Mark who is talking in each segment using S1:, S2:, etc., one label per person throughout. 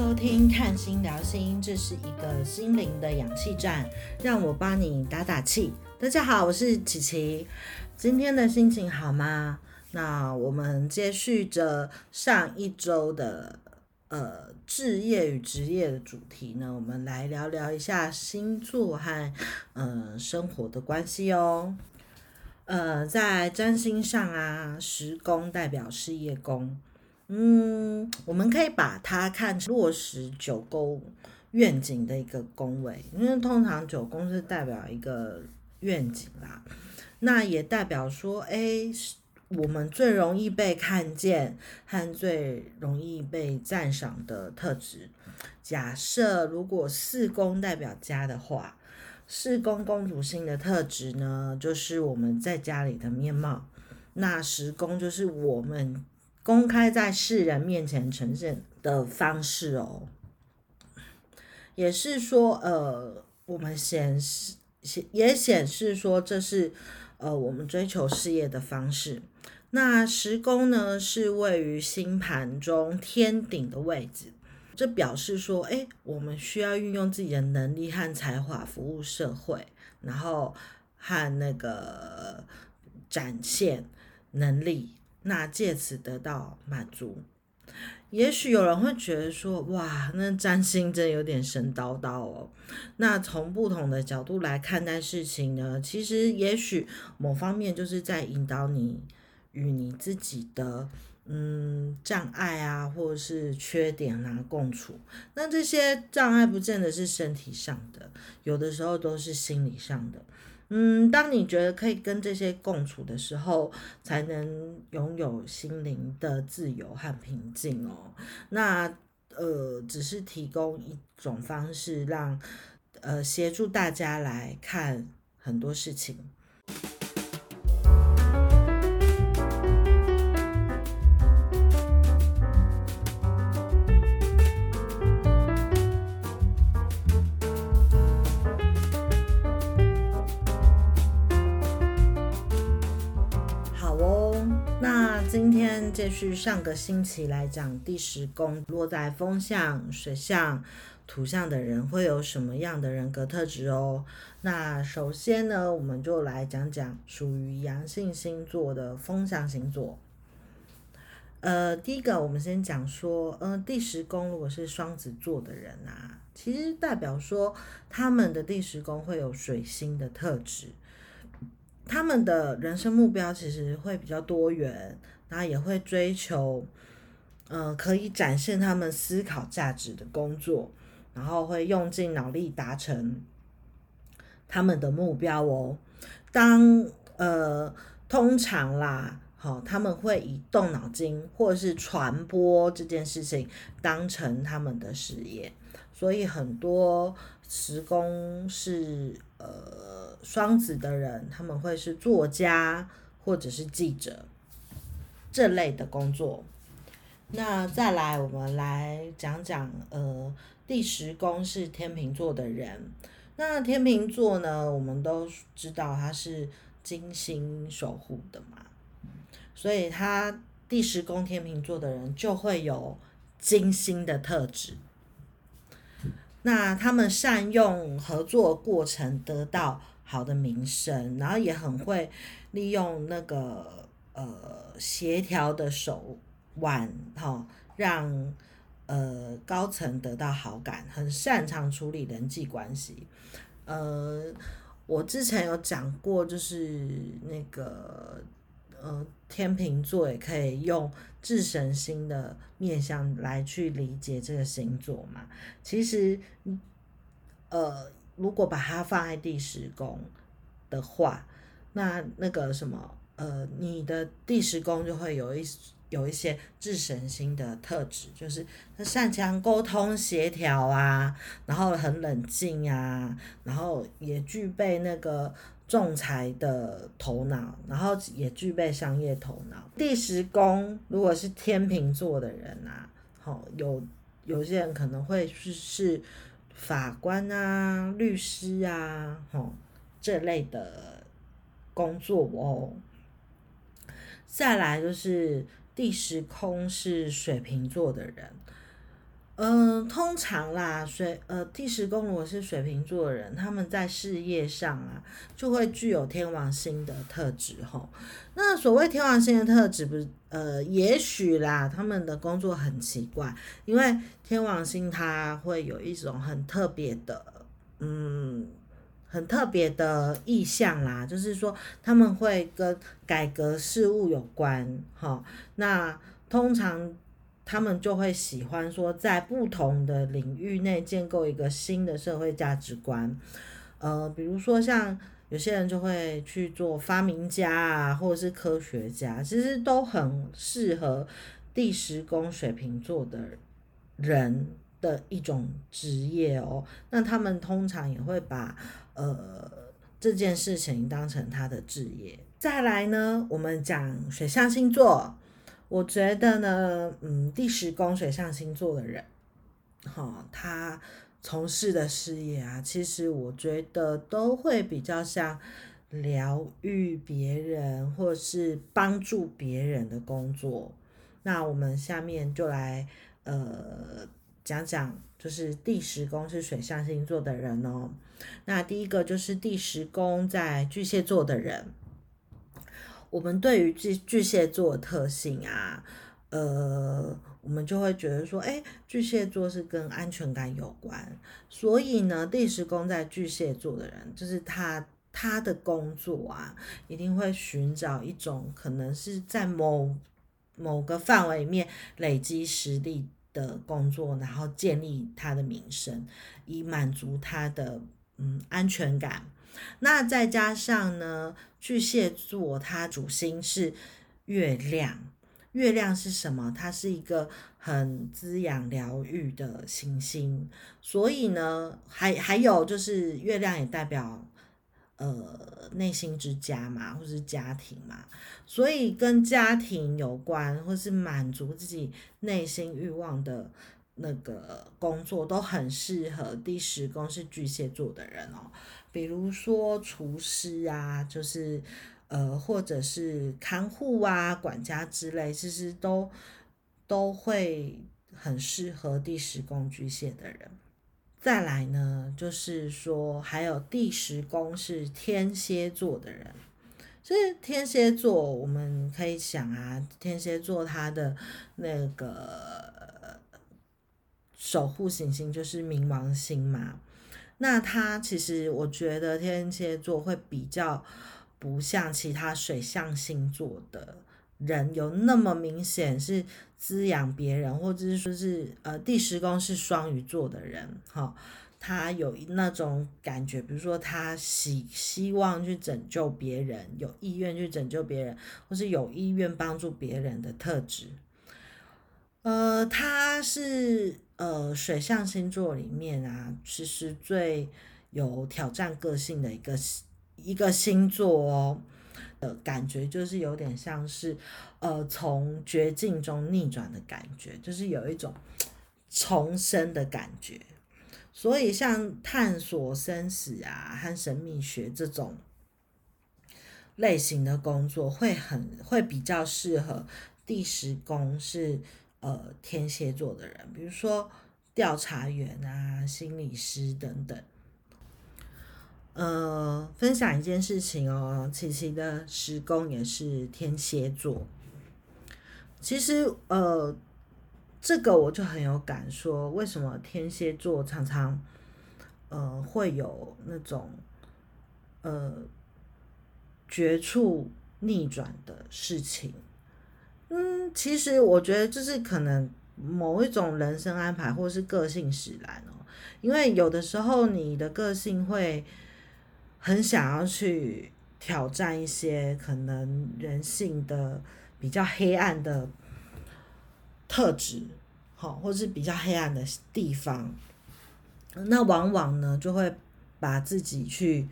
S1: 收听看心聊心，这是一个心灵的氧气站，让我帮你打打气。大家好，我是琪琪，今天的心情好吗？那我们接续着上一周的呃置业与职业的主题呢，我们来聊聊一下星座和呃生活的关系哦。呃，在占星上啊，十宫代表事业宫。嗯，我们可以把它看成落实九宫愿景的一个宫位，因为通常九宫是代表一个愿景啦，那也代表说，哎，我们最容易被看见和最容易被赞赏的特质。假设如果四宫代表家的话，四宫公主星的特质呢，就是我们在家里的面貌，那十宫就是我们。公开在世人面前呈现的方式哦，也是说，呃，我们显示显也显示说，这是呃我们追求事业的方式。那十宫呢，是位于星盘中天顶的位置，这表示说，哎，我们需要运用自己的能力和才华服务社会，然后和那个展现能力。那借此得到满足，也许有人会觉得说，哇，那占星真有点神叨叨哦。那从不同的角度来看待事情呢，其实也许某方面就是在引导你与你自己的嗯障碍啊，或者是缺点啊共处。那这些障碍不见得是身体上的，有的时候都是心理上的。嗯，当你觉得可以跟这些共处的时候，才能拥有心灵的自由和平静哦。那呃，只是提供一种方式，让呃协助大家来看很多事情。那今天继续上个星期来讲第十宫落在风象、水象、土象的人会有什么样的人格特质哦？那首先呢，我们就来讲讲属于阳性星座的风象星座。呃，第一个我们先讲说，呃，第十宫如果是双子座的人啊，其实代表说他们的第十宫会有水星的特质，他们的人生目标其实会比较多元。然后也会追求，嗯，可以展现他们思考价值的工作，然后会用尽脑力达成他们的目标哦。当呃，通常啦，好，他们会以动脑筋或者是传播这件事情当成他们的事业，所以很多时宫是呃双子的人，他们会是作家或者是记者。这类的工作，那再来，我们来讲讲，呃，第十宫是天秤座的人。那天秤座呢，我们都知道他是金星守护的嘛，所以他第十宫天秤座的人就会有金星的特质。那他们善用合作过程得到好的名声，然后也很会利用那个。呃，协调的手腕，哈，让呃高层得到好感，很擅长处理人际关系。呃，我之前有讲过，就是那个呃天秤座也可以用智神星的面相来去理解这个星座嘛。其实，呃，如果把它放在第十宫的话，那那个什么。呃，你的第十宫就会有一有一些智神星的特质，就是他擅长沟通协调啊，然后很冷静啊，然后也具备那个仲裁的头脑，然后也具备商业头脑。第十宫如果是天秤座的人啊，好有有些人可能会是是法官啊、律师啊，吼这类的工作哦。再来就是第十空是水瓶座的人，嗯，通常啦，水呃第十宫如果是水瓶座的人，他们在事业上啊，就会具有天王星的特质吼。那所谓天王星的特质，不是呃，也许啦，他们的工作很奇怪，因为天王星它会有一种很特别的，嗯，很特别的意向啦，就是说他们会跟改革事务有关哈。那通常。他们就会喜欢说，在不同的领域内建构一个新的社会价值观。呃，比如说像有些人就会去做发明家啊，或者是科学家，其实都很适合第十宫水瓶座的人的一种职业哦。那他们通常也会把呃这件事情当成他的职业。再来呢，我们讲水象星座。我觉得呢，嗯，第十宫水象星座的人，哈，他从事的事业啊，其实我觉得都会比较像疗愈别人或是帮助别人的工作。那我们下面就来呃讲讲，就是第十宫是水象星座的人哦。那第一个就是第十宫在巨蟹座的人。我们对于巨巨蟹座的特性啊，呃，我们就会觉得说，哎，巨蟹座是跟安全感有关，所以呢，第十宫在巨蟹座的人，就是他他的工作啊，一定会寻找一种可能是在某某个范围里面累积实力的工作，然后建立他的名声，以满足他的嗯安全感。那再加上呢，巨蟹座它主星是月亮，月亮是什么？它是一个很滋养疗愈的行星，所以呢，还还有就是月亮也代表呃内心之家嘛，或是家庭嘛，所以跟家庭有关，或是满足自己内心欲望的那个工作，都很适合第十宫是巨蟹座的人哦。比如说厨师啊，就是呃，或者是看护啊、管家之类，其实都都会很适合第十宫巨蟹的人。再来呢，就是说还有第十宫是天蝎座的人，就是天蝎座，我们可以想啊，天蝎座它的那个守护行星就是冥王星嘛。那他其实，我觉得天蝎座会比较不像其他水象星座的人有那么明显是滋养别人，或者是说是呃第十宫是双鱼座的人，哈，他有那种感觉，比如说他希希望去拯救别人，有意愿去拯救别人，或是有意愿帮助别人的特质。呃，他是。呃，水象星座里面啊，其实最有挑战个性的一个一个星座哦，呃，感觉就是有点像是呃从绝境中逆转的感觉，就是有一种重生的感觉。所以像探索生死啊和神秘学这种类型的工作，会很会比较适合第十宫是。呃，天蝎座的人，比如说调查员啊、心理师等等。呃，分享一件事情哦，琪琪的时工也是天蝎座。其实，呃，这个我就很有感，说为什么天蝎座常常呃会有那种呃绝处逆转的事情。嗯，其实我觉得就是可能某一种人生安排，或是个性使然哦。因为有的时候你的个性会很想要去挑战一些可能人性的比较黑暗的特质，好，或是比较黑暗的地方，那往往呢就会把自己去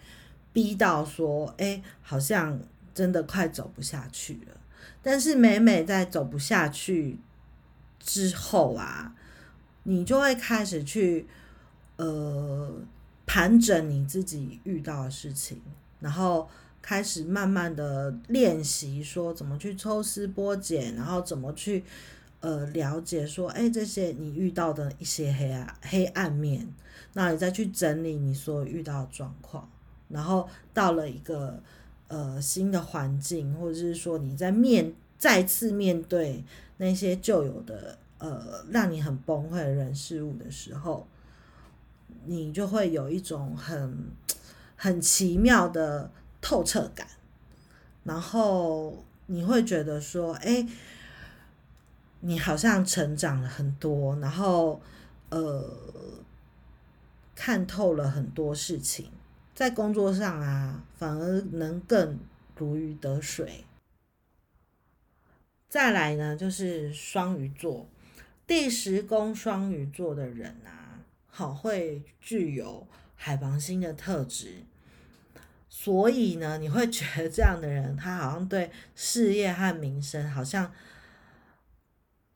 S1: 逼到说，哎，好像真的快走不下去了。但是每每在走不下去之后啊，你就会开始去呃盘整你自己遇到的事情，然后开始慢慢的练习说怎么去抽丝剥茧，然后怎么去呃了解说，哎，这些你遇到的一些黑暗黑暗面，那你再去整理你所遇到的状况，然后到了一个呃新的环境，或者是说你在面再次面对那些旧有的呃让你很崩溃的人事物的时候，你就会有一种很很奇妙的透彻感，然后你会觉得说，哎。你好像成长了很多，然后呃，看透了很多事情，在工作上啊，反而能更如鱼得水。再来呢，就是双鱼座，第十宫双鱼座的人啊，好会具有海王星的特质，所以呢，你会觉得这样的人，他好像对事业和名声好像。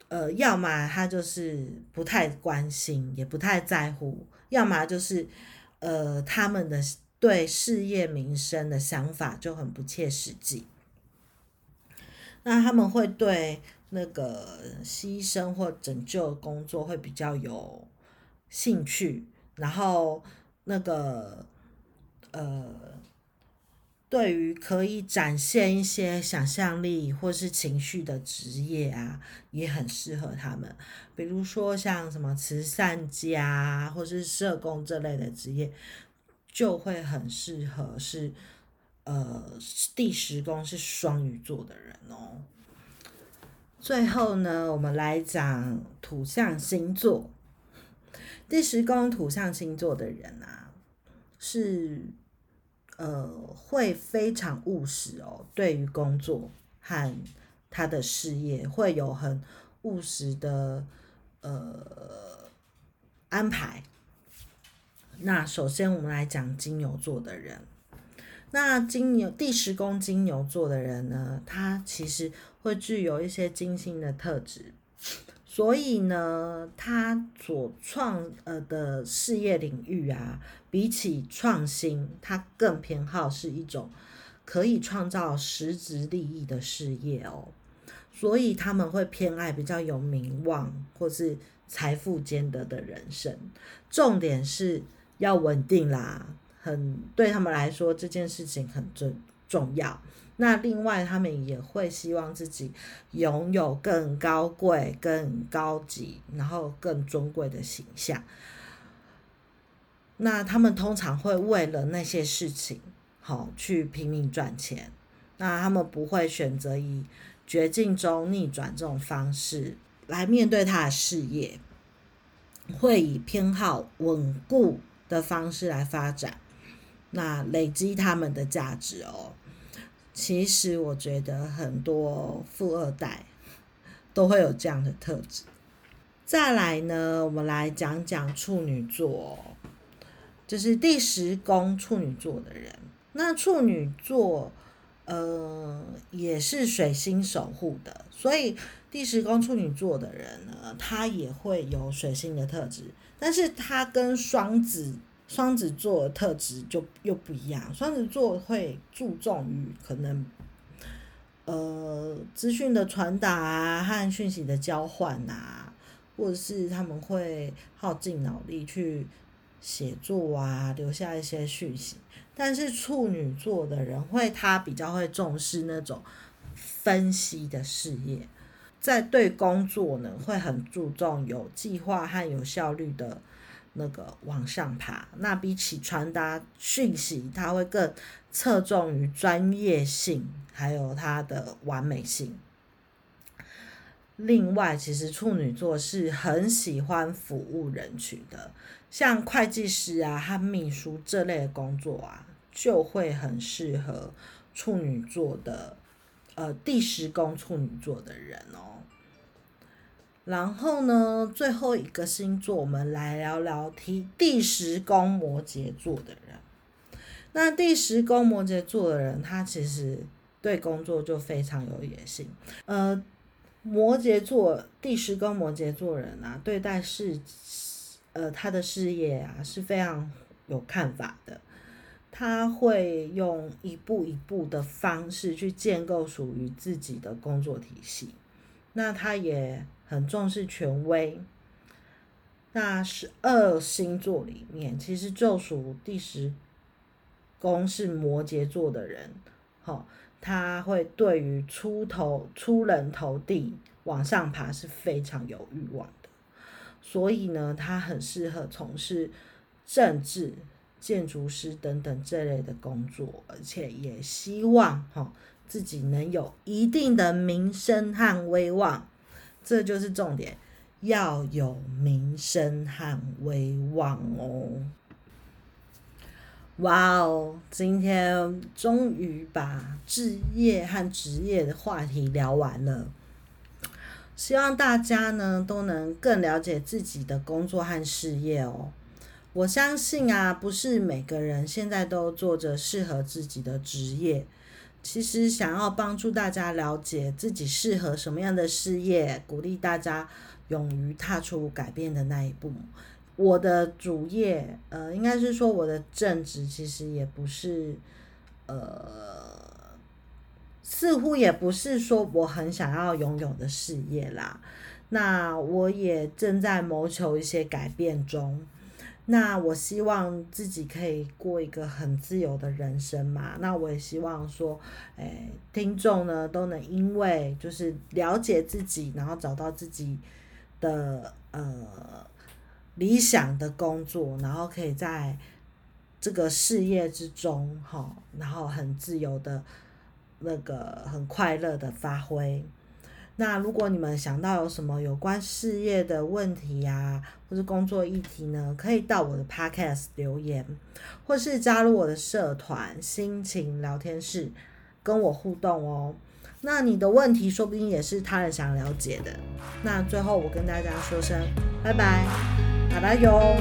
S1: 呃，要么他就是不太关心，也不太在乎；要么就是，呃，他们的对事业民生的想法就很不切实际。那他们会对那个牺牲或拯救工作会比较有兴趣，然后那个呃。对于可以展现一些想象力或是情绪的职业啊，也很适合他们。比如说像什么慈善家或是社工这类的职业，就会很适合是呃第十宫是双鱼座的人哦。最后呢，我们来讲土象星座。第十宫土象星座的人啊，是。呃，会非常务实哦。对于工作和他的事业，会有很务实的呃安排。那首先，我们来讲金牛座的人。那金牛第十宫金牛座的人呢，他其实会具有一些金星的特质。所以呢，他所创呃的事业领域啊，比起创新，他更偏好是一种可以创造实质利益的事业哦。所以他们会偏爱比较有名望或是财富兼得的人生。重点是要稳定啦，很对他们来说这件事情很重重要。那另外，他们也会希望自己拥有更高贵、更高级，然后更尊贵的形象。那他们通常会为了那些事情，好去拼命赚钱。那他们不会选择以绝境中逆转这种方式来面对他的事业，会以偏好稳固的方式来发展，那累积他们的价值哦。其实我觉得很多富二代都会有这样的特质。再来呢，我们来讲讲处女座，就是第十宫处女座的人。那处女座，呃，也是水星守护的，所以第十宫处女座的人呢，他也会有水星的特质，但是他跟双子。双子座的特质就又不一样，双子座会注重于可能，呃，资讯的传达啊和讯息的交换啊，或者是他们会耗尽脑力去写作啊，留下一些讯息。但是处女座的人会，他比较会重视那种分析的事业，在对工作呢会很注重有计划和有效率的。那个往上爬，那比起传达讯息，他会更侧重于专业性，还有它的完美性。另外，其实处女座是很喜欢服务人群的，像会计师啊和秘书这类的工作啊，就会很适合处女座的，呃，第十宫处女座的人哦。然后呢，最后一个星座，我们来聊聊第第十宫摩羯座的人。那第十宫摩羯座的人，他其实对工作就非常有野心。呃，摩羯座第十宫摩羯座人啊，对待事，呃，他的事业啊是非常有看法的。他会用一步一步的方式去建构属于自己的工作体系。那他也。很重视权威。那十二星座里面，其实就属第十宫是摩羯座的人，好，他会对于出头出人头地往上爬是非常有欲望的，所以呢，他很适合从事政治、建筑师等等这类的工作，而且也希望哈自己能有一定的名声和威望，这就是重点。要有名声和威望哦！哇哦，今天终于把置业和职业的话题聊完了。希望大家呢都能更了解自己的工作和事业哦。我相信啊，不是每个人现在都做着适合自己的职业。其实想要帮助大家了解自己适合什么样的事业，鼓励大家。勇于踏出改变的那一步。我的主业，呃，应该是说我的正职，其实也不是，呃，似乎也不是说我很想要拥有的事业啦。那我也正在谋求一些改变中。那我希望自己可以过一个很自由的人生嘛。那我也希望说，诶，听众呢都能因为就是了解自己，然后找到自己。的呃理想的工作，然后可以在这个事业之中，哈，然后很自由的，那个很快乐的发挥。那如果你们想到有什么有关事业的问题呀，或是工作议题呢，可以到我的 podcast 留言，或是加入我的社团心情聊天室，跟我互动哦。那你的问题说不定也是他人想了解的。那最后我跟大家说声拜拜，拜拜哟。